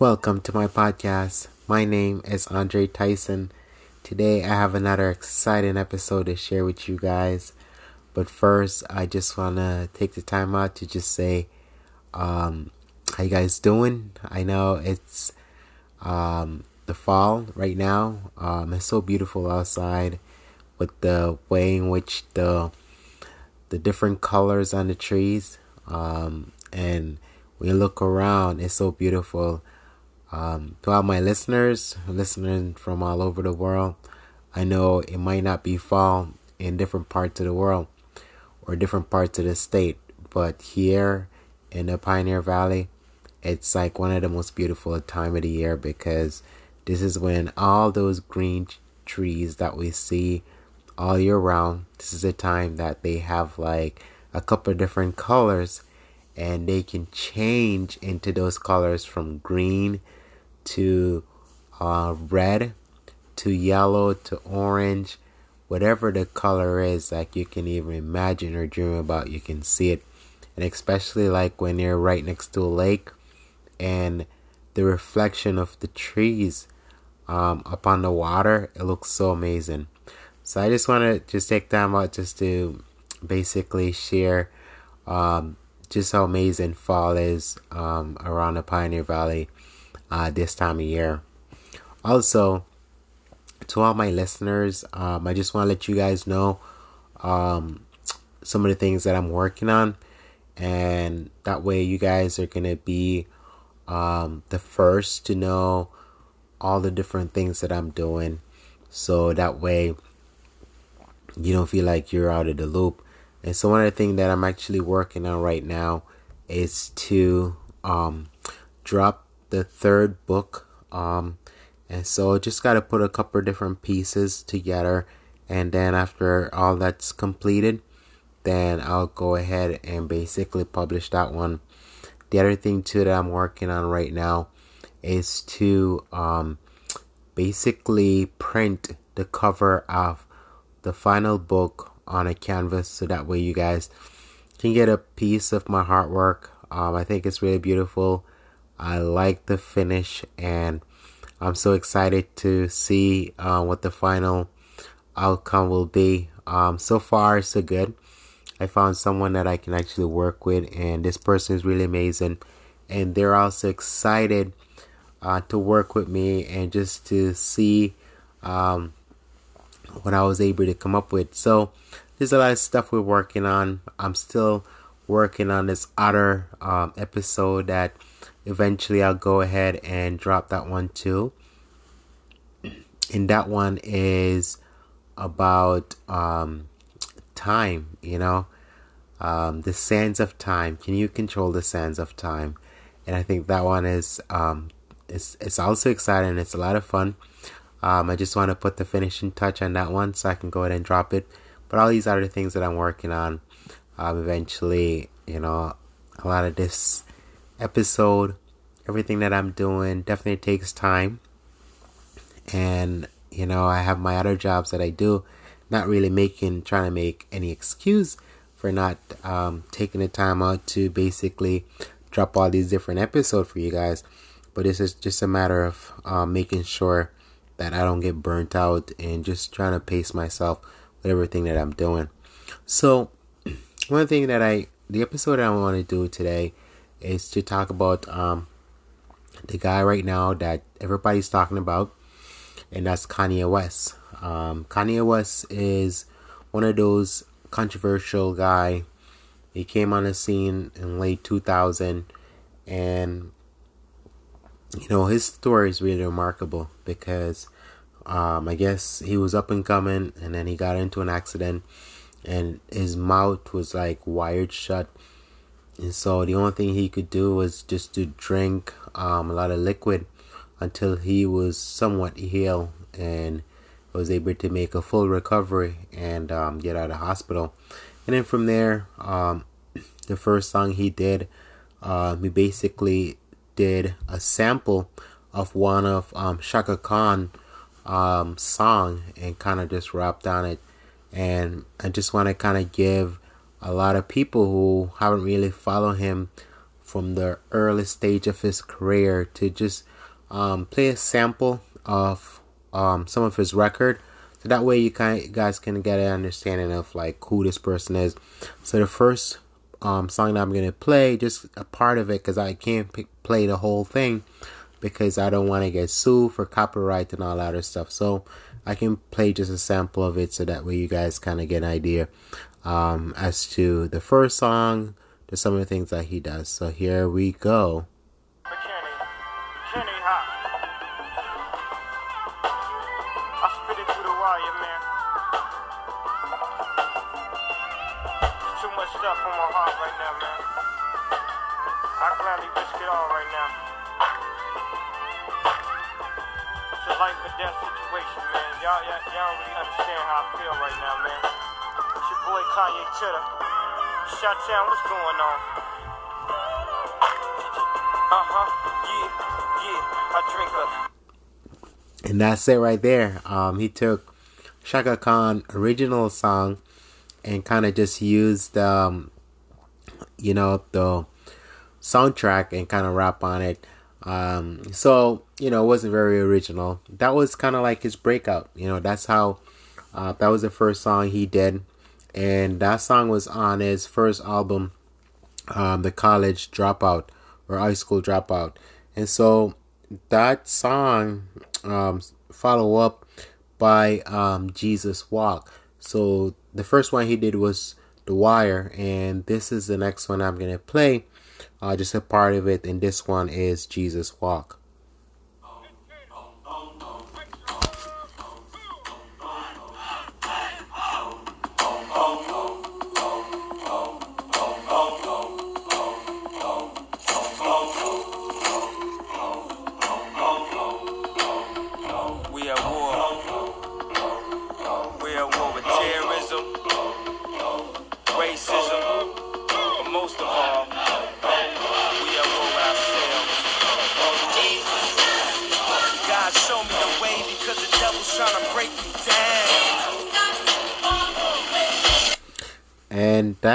Welcome to my podcast. My name is Andre Tyson. Today I have another exciting episode to share with you guys. But first, I just want to take the time out to just say, um, how you guys doing? I know it's um, the fall right now. Um, it's so beautiful outside with the way in which the the different colors on the trees um, and when you look around, it's so beautiful. Um, to all my listeners, listening from all over the world, I know it might not be fall in different parts of the world or different parts of the state, but here in the Pioneer Valley, it's like one of the most beautiful time of the year because this is when all those green trees that we see all year round, this is a time that they have like a couple of different colors and they can change into those colors from green to uh, red to yellow to orange, whatever the color is, like you can even imagine or dream about, you can see it. And especially like when you're right next to a lake and the reflection of the trees um, upon the water, it looks so amazing. So I just want to just take time out just to basically share um, just how amazing fall is um, around the Pioneer Valley uh, this time of year. Also, to all my listeners, um, I just want to let you guys know um, some of the things that I'm working on, and that way you guys are gonna be um, the first to know all the different things that I'm doing. So that way you don't feel like you're out of the loop. And so one of the things that I'm actually working on right now is to um, drop the third book. Um, and so just got to put a couple different pieces together. And then after all that's completed, then I'll go ahead and basically publish that one. The other thing too that I'm working on right now is to um, basically print the cover of the final book on a canvas so that way you guys can get a piece of my artwork. Um, I think it's really beautiful. I like the finish and I'm so excited to see uh, what the final outcome will be. Um, so far, so good. I found someone that I can actually work with, and this person is really amazing. And they're also excited uh, to work with me and just to see um, what I was able to come up with. So, there's a lot of stuff we're working on. I'm still working on this other um, episode that eventually I'll go ahead and drop that one too. And that one is about um, time, you know, um, the sands of time. Can you control the sands of time? And I think that one is um, it's it's also exciting. It's a lot of fun. Um, I just want to put the finishing touch on that one so I can go ahead and drop it. But all these other things that I'm working on, um, eventually, you know, a lot of this episode, everything that I'm doing definitely takes time. And, you know, I have my other jobs that I do, not really making, trying to make any excuse for not um, taking the time out to basically drop all these different episodes for you guys. But this is just a matter of um, making sure that I don't get burnt out and just trying to pace myself with everything that I'm doing. So, one thing that I, the episode I want to do today is to talk about um, the guy right now that everybody's talking about, and that's Kanye West. Um, Kanye West is one of those controversial guy. He came on the scene in late 2000, and you know his story is really remarkable because um, I guess he was up and coming, and then he got into an accident, and his mouth was like wired shut, and so the only thing he could do was just to drink um, a lot of liquid until he was somewhat healed and was able to make a full recovery and um, get out of hospital. And then from there, um, the first song he did, uh, he basically did a sample of one of um, Chaka Khan um, song and kind of just rapped on it. And I just want to kind of give a lot of people who haven't really followed him from the early stage of his career to just um, play a sample of um, some of his record. So that way you guys can get an understanding of like who this person is. So the first um, song that I'm gonna play, just a part of it, because I can't p- play the whole thing because I don't want to get sued for copyright and all that other stuff. So I can play just a sample of it so that way you guys kind of get an idea um, as to the first song, to some of the things that he does. So here we go. Y'all, y'all, y'all don't really understand how I feel right now, man. It's your boy Kanye Titter. Shot Town, what's going on? Uh huh, yeah, yeah, I drink up. And that's it right there. Um, he took Chaka Khan original song and kind of just used um, you know the soundtrack and kind of rap on it um, so you know it wasn't very original that was kind of like his breakout you know that's how uh, that was the first song he did and that song was on his first album um, the college dropout or high school dropout and so that song um, follow up by um, jesus walk so the first one he did was The Wire, and this is the next one I'm gonna play. Uh, just a part of it, and this one is Jesus Walk.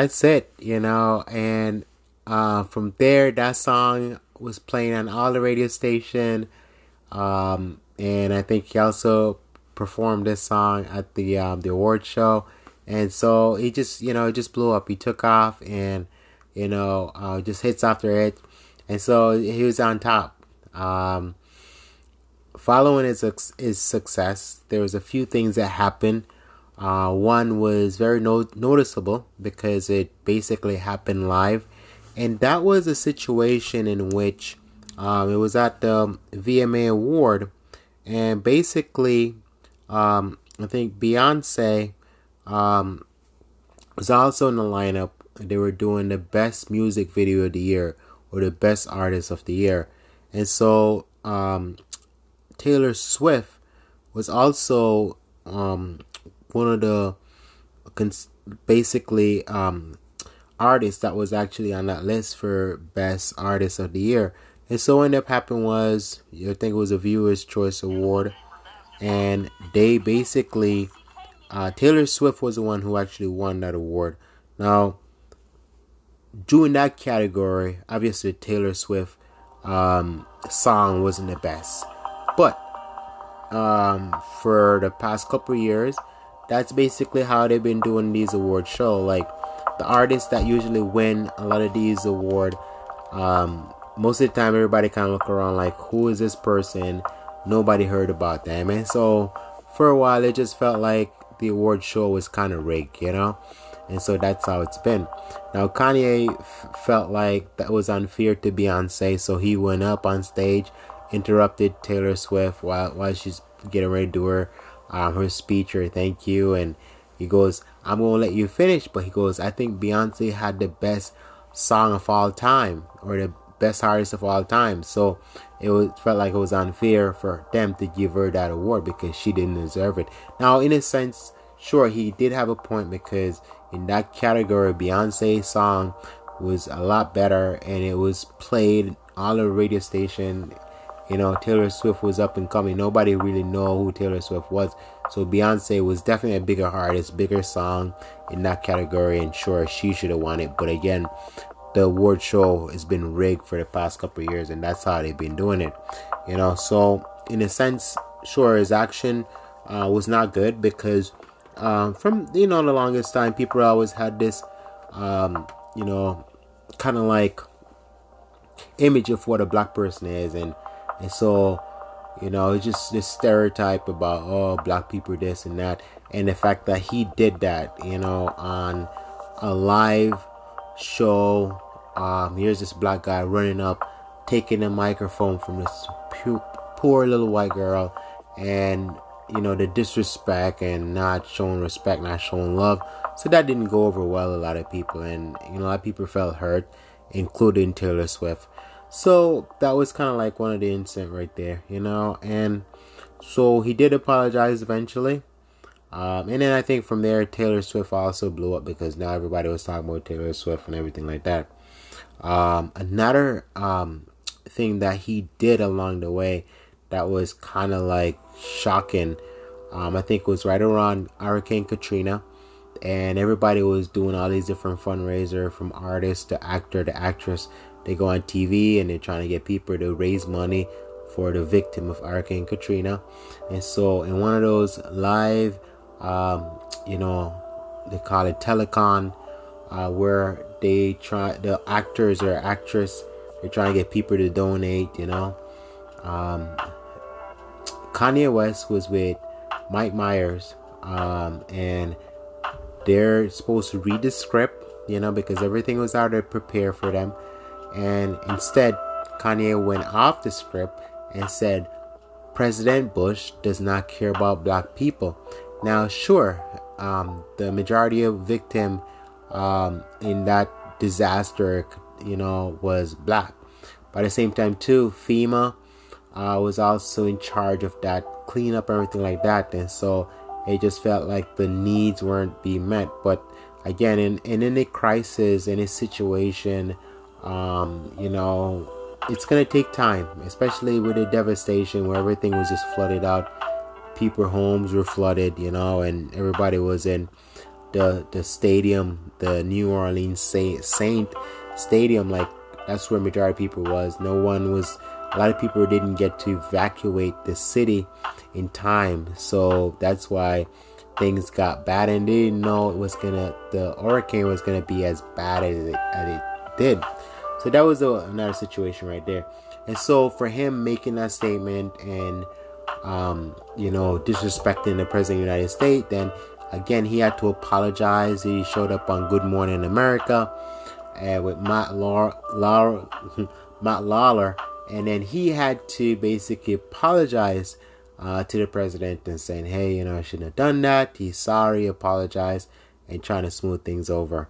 That's it, you know. And uh, from there, that song was playing on all the radio station, um, and I think he also performed this song at the um, the award show, and so he just you know it just blew up. He took off, and you know uh, just hits after it, and so he was on top. Um, following his his success, there was a few things that happened uh, one was very no- noticeable because it basically happened live, and that was a situation in which um, it was at the VMA Award, and basically, um, I think Beyonce um, was also in the lineup. They were doing the best music video of the year or the best artist of the year, and so um, Taylor Swift was also um, one of the basically um, artists that was actually on that list for best artist of the year. And so what ended up happening was I think it was a Viewers Choice Award, and they basically uh, Taylor Swift was the one who actually won that award. Now, during that category, obviously Taylor Swift um, song wasn't the best, but um, for the past couple years, that's basically how they've been doing these award show. Like the artists that usually win a lot of these award, um, most of the time everybody kind of look around like, who is this person? Nobody heard about them, and so for a while it just felt like the award show was kind of rigged, you know. And so that's how it's been. Now Kanye f- felt like that was unfair to Beyonce, so he went up on stage, interrupted Taylor Swift while while she's getting ready to do her um, her speech or thank you, and he goes, "I'm gonna let you finish," but he goes, "I think Beyonce had the best song of all time, or the best artist of all time." So it was felt like it was unfair for them to give her that award because she didn't deserve it. Now, in a sense, sure, he did have a point because in that category, Beyonce's song was a lot better and it was played all the radio station you know, Taylor Swift was up and coming. Nobody really know who Taylor Swift was. So Beyonce was definitely a bigger artist, bigger song in that category, and sure, she should have won it. But again, the award show has been rigged for the past couple years, and that's how they've been doing it. You know, so in a sense, sure, his action uh, was not good because um, from you know the longest time, people always had this, um, you know, kind of like image of what a black person is, and and so you know it's just this stereotype about oh black people this and that, and the fact that he did that, you know, on a live show. Um, here's this black guy running up, taking a microphone from this pu- poor little white girl, and you know the disrespect and not showing respect, not showing love. So that didn't go over well. A lot of people, and you know, a lot of people felt hurt, including Taylor Swift. So that was kind of like one of the incident right there, you know. And so he did apologize eventually. Um, and then I think from there, Taylor Swift also blew up because now everybody was talking about Taylor Swift and everything like that. Um, another um, thing that he did along the way that was kind of like shocking, um, I think was right around Hurricane Katrina. And everybody was doing all these different fundraiser from artist to actor to actress. They go on TV and they're trying to get people to raise money for the victim of Hurricane Katrina. And so in one of those live um, you know, they call it telethon, uh, where they try the actors or actress they're trying to get people to donate. You know, um, Kanye West was with Mike Myers, um, and they're supposed to read the script. You know, because everything was already prepared for them, and instead Kanye went off the script and said. President Bush does not care about black people. Now, sure, um, the majority of victim um, in that disaster, you know, was black. But at the same time, too, FEMA uh, was also in charge of that cleanup, everything like that. And so it just felt like the needs weren't being met. But again, in, in any crisis, any situation, um, you know, it's gonna take time, especially with the devastation where everything was just flooded out people homes were flooded, you know, and everybody was in the the stadium, the New Orleans Saint, Stadium. Like that's where majority people was. No one was. A lot of people didn't get to evacuate the city in time, so that's why things got bad. And they didn't know it was gonna. The hurricane was gonna be as bad as it, as it did. So that was a, another situation right there. And so for him making that statement and um, you know, disrespecting the president of the United States, then again he had to apologize. He showed up on Good Morning America uh, with Matt Lauer, Matt Lawler, and then he had to basically apologize uh, to the president and saying, "Hey, you know, I shouldn't have done that. He's sorry, apologize, and trying to smooth things over."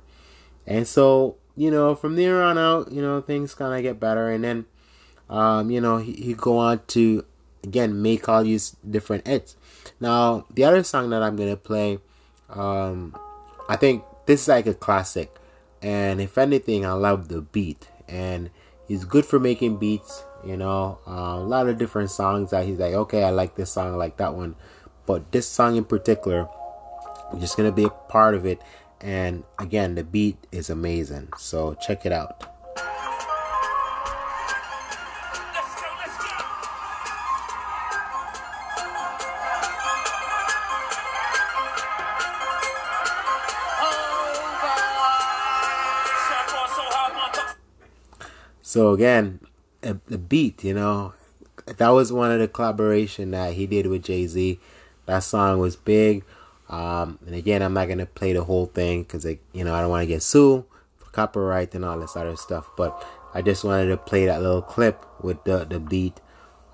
And so, you know, from there on out, you know, things kind of get better, and then, um, you know, he, he go on to again make all these different hits. Now the other song that I'm gonna play, um, I think this is like a classic, and if anything, I love the beat, and he's good for making beats. You know, uh, a lot of different songs that he's like, okay, I like this song, I like that one, but this song in particular, I'm just gonna be a part of it. And again, the beat is amazing, so check it out. So again, the beat, you know, that was one of the collaboration that he did with Jay Z. That song was big. Um, and again, I'm not gonna play the whole thing because, you know, I don't want to get sued for copyright and all this other stuff. But I just wanted to play that little clip with the the beat.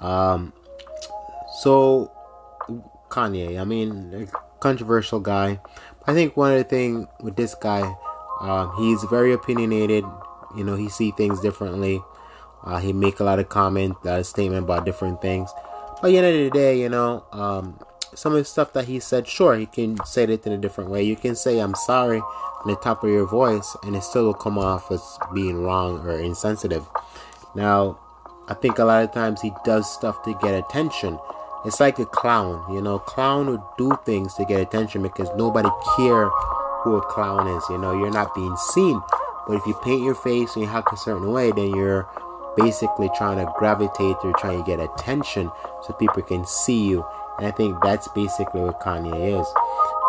Um, so Kanye, I mean, controversial guy. I think one of the thing with this guy, um, he's very opinionated. You know, he see things differently. Uh, he make a lot of comment, a statement about different things. But at the end of the day, you know, um, some of the stuff that he said, sure, he can say it in a different way. You can say "I'm sorry" on the top of your voice, and it still will come off as being wrong or insensitive. Now, I think a lot of times he does stuff to get attention. It's like a clown, you know. Clown would do things to get attention because nobody care who a clown is. You know, you're not being seen But if you paint your face and you act a certain way, then you're basically trying to gravitate or trying to get attention so people can see you. And I think that's basically what Kanye is.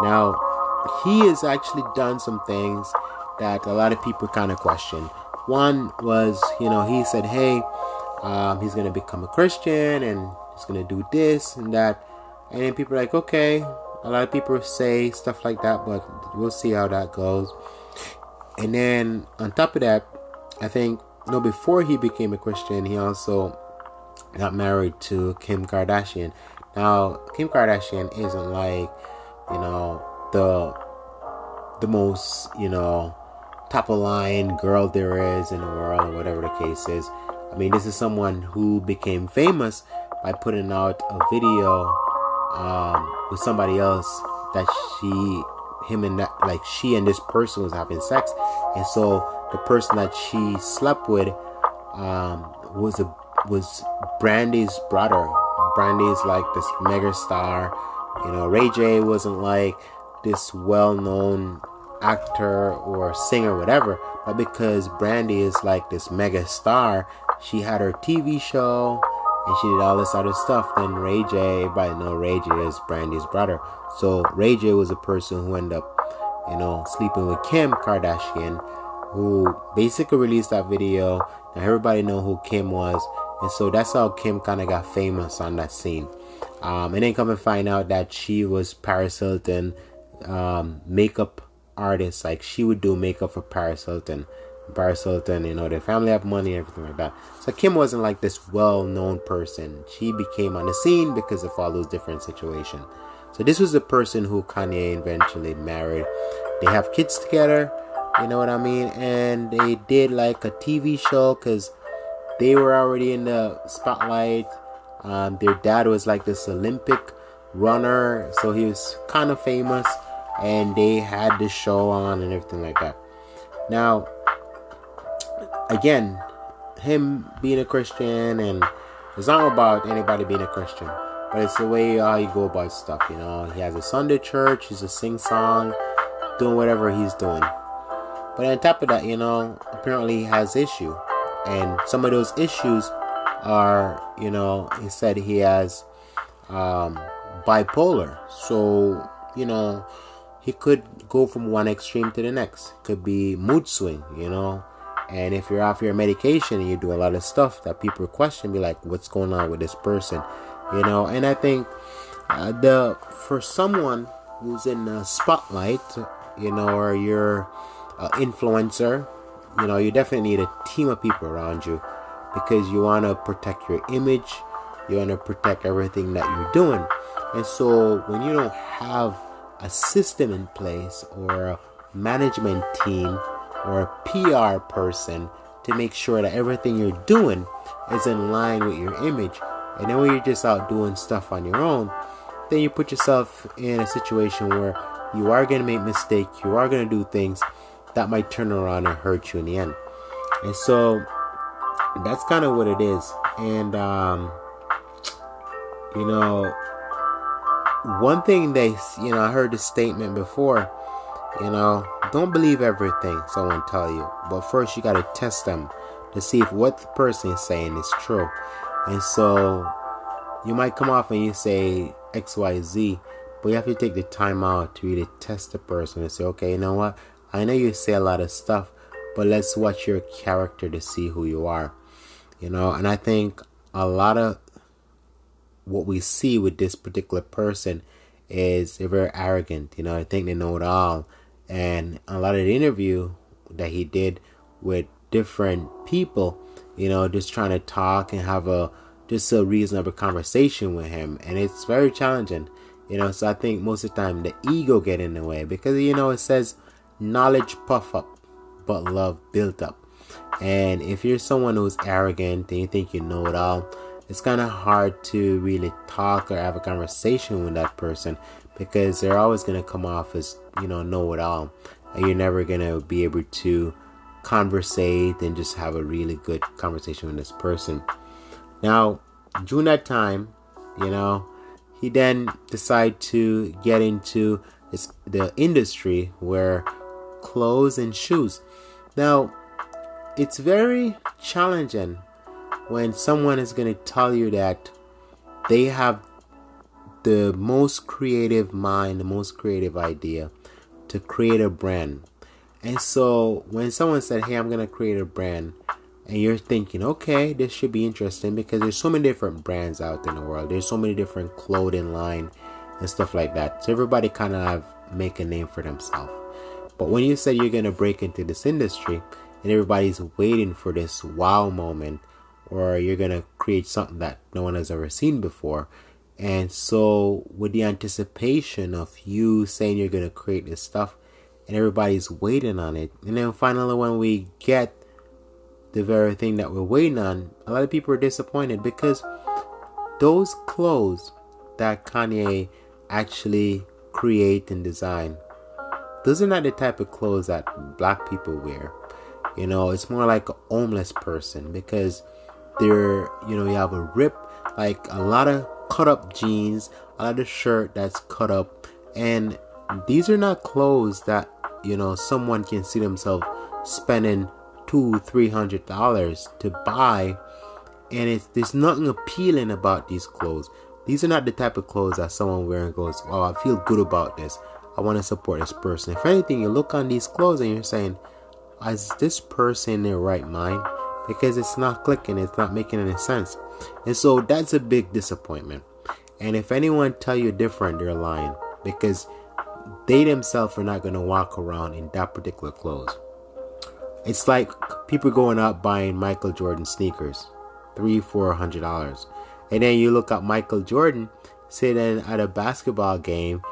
Now, he has actually done some things that a lot of people kind of question. One was, you know, he said, hey, um, he's going to become a Christian and he's going to do this and that. And then people are like, okay. A lot of people say stuff like that, but we'll see how that goes. And then on top of that, I think, you know, before he became a Christian, he also got married to Kim Kardashian. Now, Kim Kardashian isn't like, you know, the the most, you know, top of line girl there is in the world, or whatever the case is. I mean, this is someone who became famous by putting out a video um, with somebody else that she, him and that, like she and this person was having sex, and so the person that she slept with um, was a was Brandy's brother. Brandy's like this mega star. You know, Ray J wasn't like this well-known actor or singer, whatever, but because Brandy is like this mega star, she had her TV show and she did all this other stuff. Then Ray J, everybody know Ray J is Brandy's brother. So Ray J was a person who ended up, you know, sleeping with Kim Kardashian, who basically released that video. Now everybody know who Kim was, and so that's how Kim kind of got famous on that scene. Um, and then come and find out that she was Paris Hilton um, makeup artist. Like she would do makeup for Paris Hilton. Paris Hilton, you know, their family have money, and everything like that. So Kim wasn't like this well-known person. She became on the scene because of all those different situations. So this was the person who Kanye eventually married. They have kids together, you know what I mean? And they did like a TV show because they were already in the spotlight. Um, their dad was like this Olympic runner, so he was kind of famous and they had the show on and everything like that. Now, again, him being a Christian, and it's not about anybody being a Christian, but it's the way how you go about stuff. You know, he has a Sunday church, he's a sing song, doing whatever he's doing. But on top of that, you know, apparently he has issue, and some of those issues are, you know, he said he has um, bipolar. So, you know, he could go from one extreme to the next. Could be mood swing, you know. And if you're off your medication and you do a lot of stuff that people question, be like, what's going on with this person, you know? And I think uh, the for someone who's in the spotlight, you know, or you're an influencer, you know, you definitely need a team of people around you because you want to protect your image, you want to protect everything that you're doing. And so when you don't have a system in place or a management team or a PR person to make sure that everything you're doing is in line with your image. And then when you're just out doing stuff on your own, then you put yourself in a situation where you are going to make mistakes, you are going to do things that might turn around and hurt you in the end. And so that's kind of what it is. And, um, you know, one thing they, you know, I heard the statement before, you know, don't believe everything someone tell you, but first you got to test them to see if what the person is saying is true. And so you might come off and you say XYZ, but you have to take the time out to really test the person and say, okay, you know what? I know you say a lot of stuff, but let's watch your character to see who you are. You know, and I think a lot of what we see with this particular person is they're very arrogant. You know, I think they know it all. And a lot of the interview that he did with different people, you know, just trying to talk and have a just a reasonable conversation with him, and it's very challenging. You know, so I think most of the time the ego get in the way because you know it says knowledge puff up, but love built up. And if you're someone who's arrogant and you think you know it all, it's kind of hard to really talk or have a conversation with that person because they're always going to come off as you know know it all and you're never going to be able to conversate and just have a really good conversation with this person now during that time you know he then decided to get into this, the industry where clothes and shoes Now, it's very challenging when someone is going to tell you that they have the most creative mind, the most creative idea to create a brand. And so when someone said, Hey, I'm going to create a brand, and you're thinking, okay, this should be interesting because there's so many different brands out in the world. There's so many different clothing line and stuff like that. So everybody kind of make a name for themselves. But when you say you're gonna break into this industry and everybody's waiting for this wow moment, or you're gonna create something that no one has ever seen before, and so with the anticipation of you saying you're gonna create this stuff, and everybody's waiting on it, and then finally when we get the very thing that we're waiting on, a lot of people are disappointed because those clothes that Kanye actually create and design, those are not the type of clothes that black people wear. You know, it's more like a homeless person because they're, you know, you have a rip, like a lot of cut up jeans, a lot of shirt that's cut up, and these are not clothes that, you know, someone can see themselves spending two, three hundred dollars to buy, and it's there's nothing appealing about these clothes. These are not the type of clothes that someone wearing goes, "Oh, I feel good about this. I want to support this person." If anything, you look on these clothes and you're saying, "Is this person in their right mind?" Because it's not clicking, it's not making any sense, and so that's a big disappointment. And if anyone tell you different, they're lying because they themselves are not going to walk around in that particular clothes. It's like people going out buying Michael Jordan sneakers, three, four hundred dollars, and then you look at Michael Jordan sitting at a basketball game,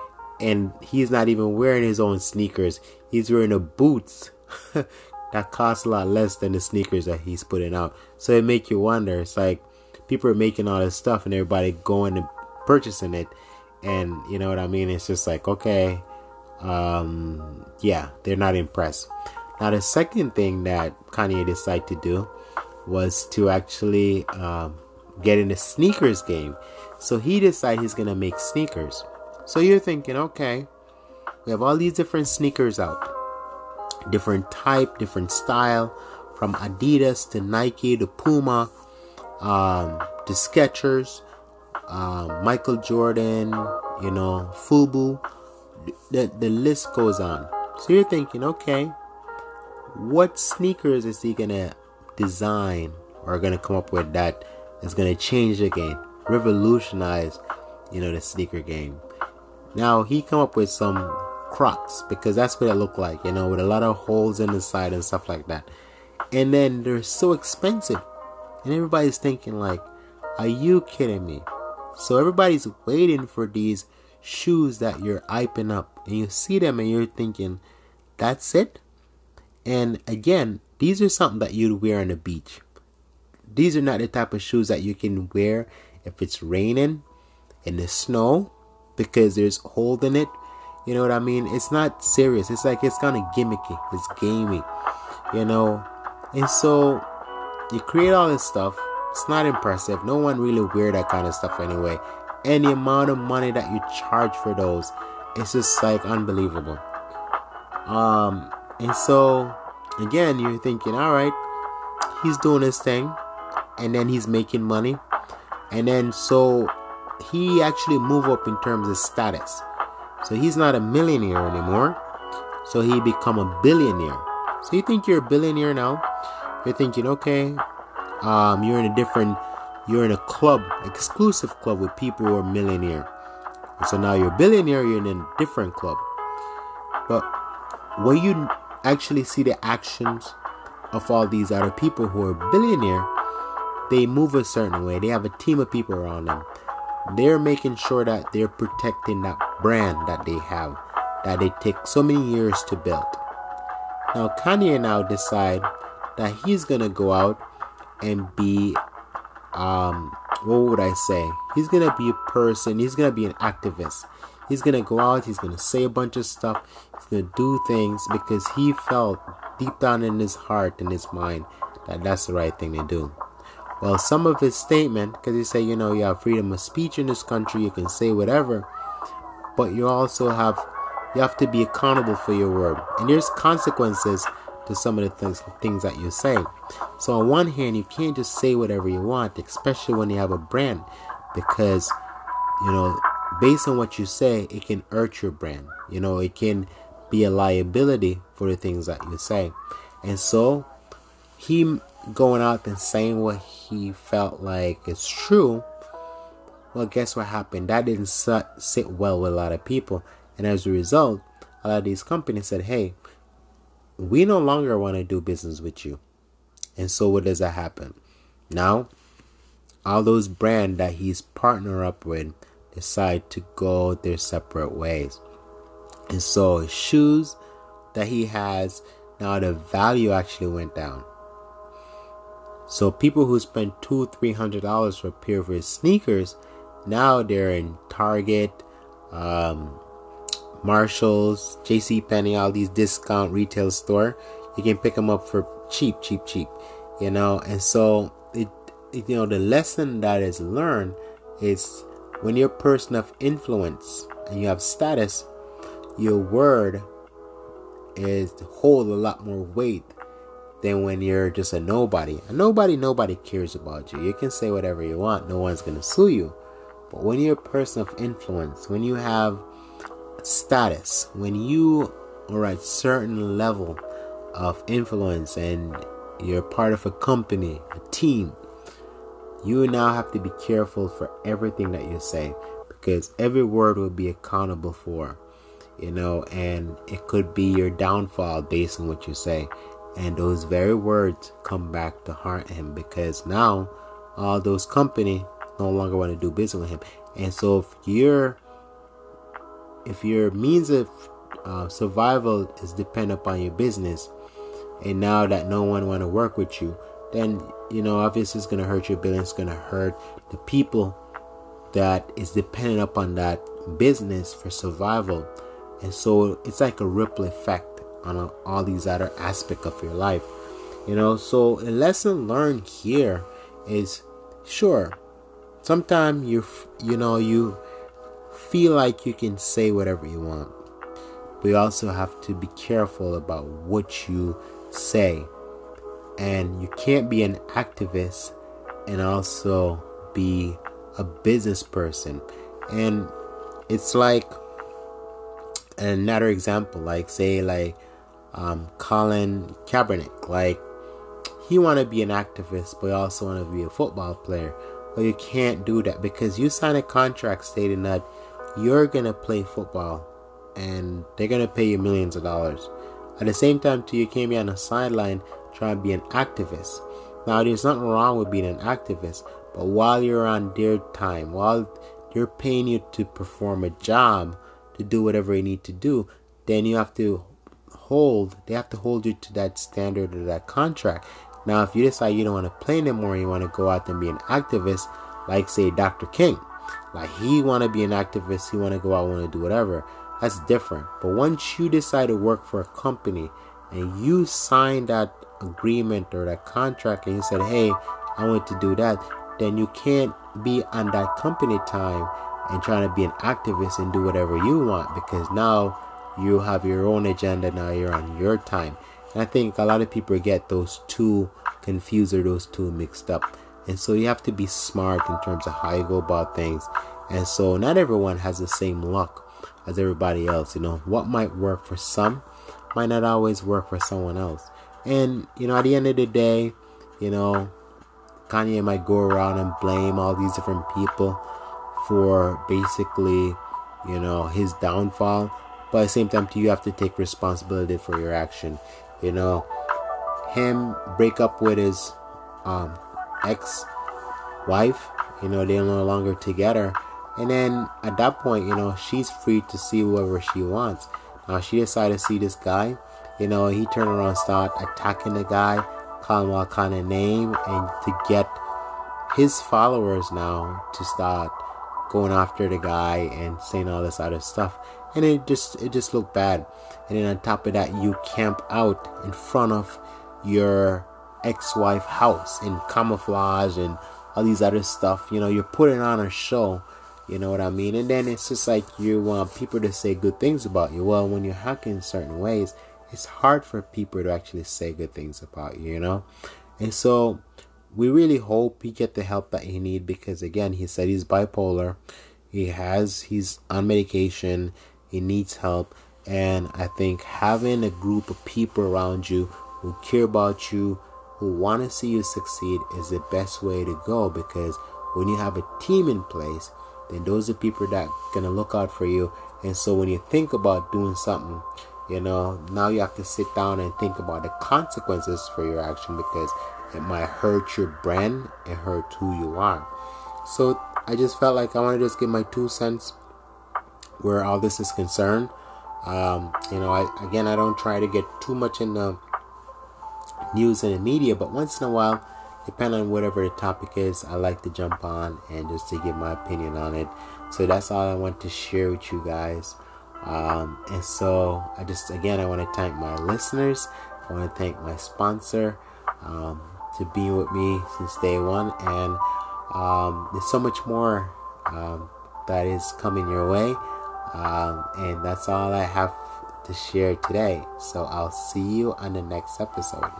and he's not even wearing his own sneakers. He's wearing a boots that cost a lot less than the sneakers that he's putting out. So it make you wonder. It's like people are making all this stuff, and everybody going and purchasing it, and you know what I mean. It's just like okay, um, yeah, they're not impressed. Now, the second thing that Kanye decided to do was to actually um, get in the sneakers game. So he decided he's gonna make sneakers. So you're thinking, okay, we have all these different sneakers out, different type, different style, from Adidas to Nike to Puma um, to Skechers, um, Michael Jordan, you know, Fubu. The the list goes on. So you're thinking, okay, what sneakers is he gonna design or gonna come up with that is gonna change the game, revolutionize, you know, the sneaker game. Now he come up with some Crocs because that's what it looked like, you know, with a lot of holes in the side and stuff like that. And then they're so expensive, and everybody's thinking like, "Are you kidding me?" So everybody's waiting for these shoes that you're hyping up, and you see them and you're thinking, "That's it." And again, these are something that you'd wear on the beach. These are not the type of shoes that you can wear if it's raining in the snow because there's hole in it. You know what I mean? It's not serious. It's like it's kind of gimmicky. It's gamey. You know? And so you create all this stuff. It's not impressive. No one really wear that kind of stuff anyway. And the amount of money that you charge for those, it's just like unbelievable. Um, and so, again, you're thinking, all right, he's doing his thing, and then he's making money, and then so he actually move up in terms of status. So he's not a millionaire anymore. So he become a billionaire. So you think you're a billionaire now? You're thinking, okay, um, you're in a different, you're in a club, exclusive club with people who are millionaire. So now you're a billionaire, you're in a different club. But when you actually see the actions of all these other people who are billionaire, they move a certain way. They have a team of people around them. They're making sure that they're protecting that brand that they have, that they take so many years to build. Now Kanye now decide that he's gonna go out and be um what would I say? He's gonna be a person, he's gonna be an activist. He's gonna go out, he's gonna say a bunch of stuff, he's gonna do things because he felt deep down in his heart and his mind that that's the right thing to do. Well, some of his statement, because he said, you know, you have freedom of speech in this country, you can say whatever, but you also have you have to be accountable for your word, and there's consequences to some of the things, things that you say. So, on one hand, you can't just say whatever you want, especially when you have a brand, because, you know, based on what you say, it can hurt your brand. You know, it can be a liability for the things that you say. And so, he going out and saying what he felt like is true, well, guess what happened? That didn't sit well with a lot of people. And as a result, a lot of these companies said, hey, we no longer want to do business with you. And so what does that happen? Now, all those brands that he's partner up with decide to go their separate ways. And so shoes that he has, now the value actually went down. So people who spent two, three hundred dollars for a pair of sneakers, now they're in Target, um, Marshalls, J.C. Penney, all these discount retail store. You can pick them up for cheap, cheap, cheap. You know, and so it, it you know, the lesson that is learned is when you're a person of influence and you have status, your word is hold a lot more weight than when you're just a nobody. A nobody, nobody cares about you. You can say whatever you want, no one's gonna sue you. But when you're a person of influence, when you have status, when you are at certain level of influence and you're part of a company, a team, you now have to be careful for everything that you say because every word will be accountable for, you know, and it could be your downfall based on what you say. And those very words come back to haunt him because now all those company no longer want to do business with him. And so if you're if your means of uh, survival is dependent upon your business, and now that no one want to work with you, then you know obviously it's gonna hurt your business. It's gonna hurt the people that is dependent upon that business for survival, and so it's like a ripple effect on all these other aspects of your life. You know, so a lesson learned here is sure. Sometimes you you know you feel like you can say whatever you want, but you also have to be careful about what you say. And you can't be an activist and also be a business person. And it's like another example, like say like um, Colin Kaepernick, like he want to be an activist, but he also want to be a football player. Well, you can't do that because you sign a contract stating that you're gonna play football, and they're gonna pay you millions of dollars. At the same time, too, you can't be on the sideline trying to be an activist. Now, there's nothing wrong with being an activist, but while you're on their time, while they're paying you to perform a job, to do whatever you need to do, then you have to hold, they have to hold you to that standard or that contract. Now, if you decide you don't want to play anymore, you want to go out and be an activist, like say Dr. King. Like he want to be an activist, he want to go out, want to do whatever. That's different. But once you decide to work for a company and you sign that agreement or that contract and you said, "Hey, I want to do that," then you can't be on that company time and trying to be an activist and do whatever you want because now you have your own agenda now you're on your time. And i think a lot of people get those two confused or those two mixed up. And so you have to be smart in terms of how you go about things. And so not everyone has the same luck as everybody else you know. What might work for some might not always work for someone else. And you know at the end of the day you know kanye might go around and blame all these different people for basically you know his downfall but at the same time, you have to take responsibility for your action. You know, him break up with his um, ex-wife. You know, they're no longer together. And then at that point, you know, she's free to see whoever she wants. Now she decided to see this guy. You know, he turned around, start attacking the guy, calling him all kind of name, and to get his followers now to start going after the guy and saying all this other stuff and it just it just looked bad. And then on top of that you camp out in front of your ex-wife house in camouflage and all these other stuff. You know you're putting on a show. You know what i mean? And then it's just like you want people to say good things about you. Well when you're hacking certain ways it's hard for people to actually say good things about you, you know? And so we really hope he get the help that he need because again, he said he's bipolar. He has he's on medication, he needs help, and I think having a group of people around you who care about you, who want to see you succeed is the best way to go because when you have a team in place, then those are people that are gonna look out for you. And so when you think about doing something, you know, now you have to sit down and think about the consequences for your action because it might hurt your brand and hurt who you are. So I just felt like I want to just give my two cents where all this is concerned. Um, you know, I, again, I don't try to get too much in the news and the media, but once in a while, depending on whatever the topic is, I like to jump on and just to give my opinion on it. So that's all I want to share with you guys. Um, and so I just again I want to thank my listeners. I want to thank my sponsor um, to be with me since day one, and um, there's so much more um, that is coming your way. Um, and that's all I have to share today. So I'll see you on the next episode.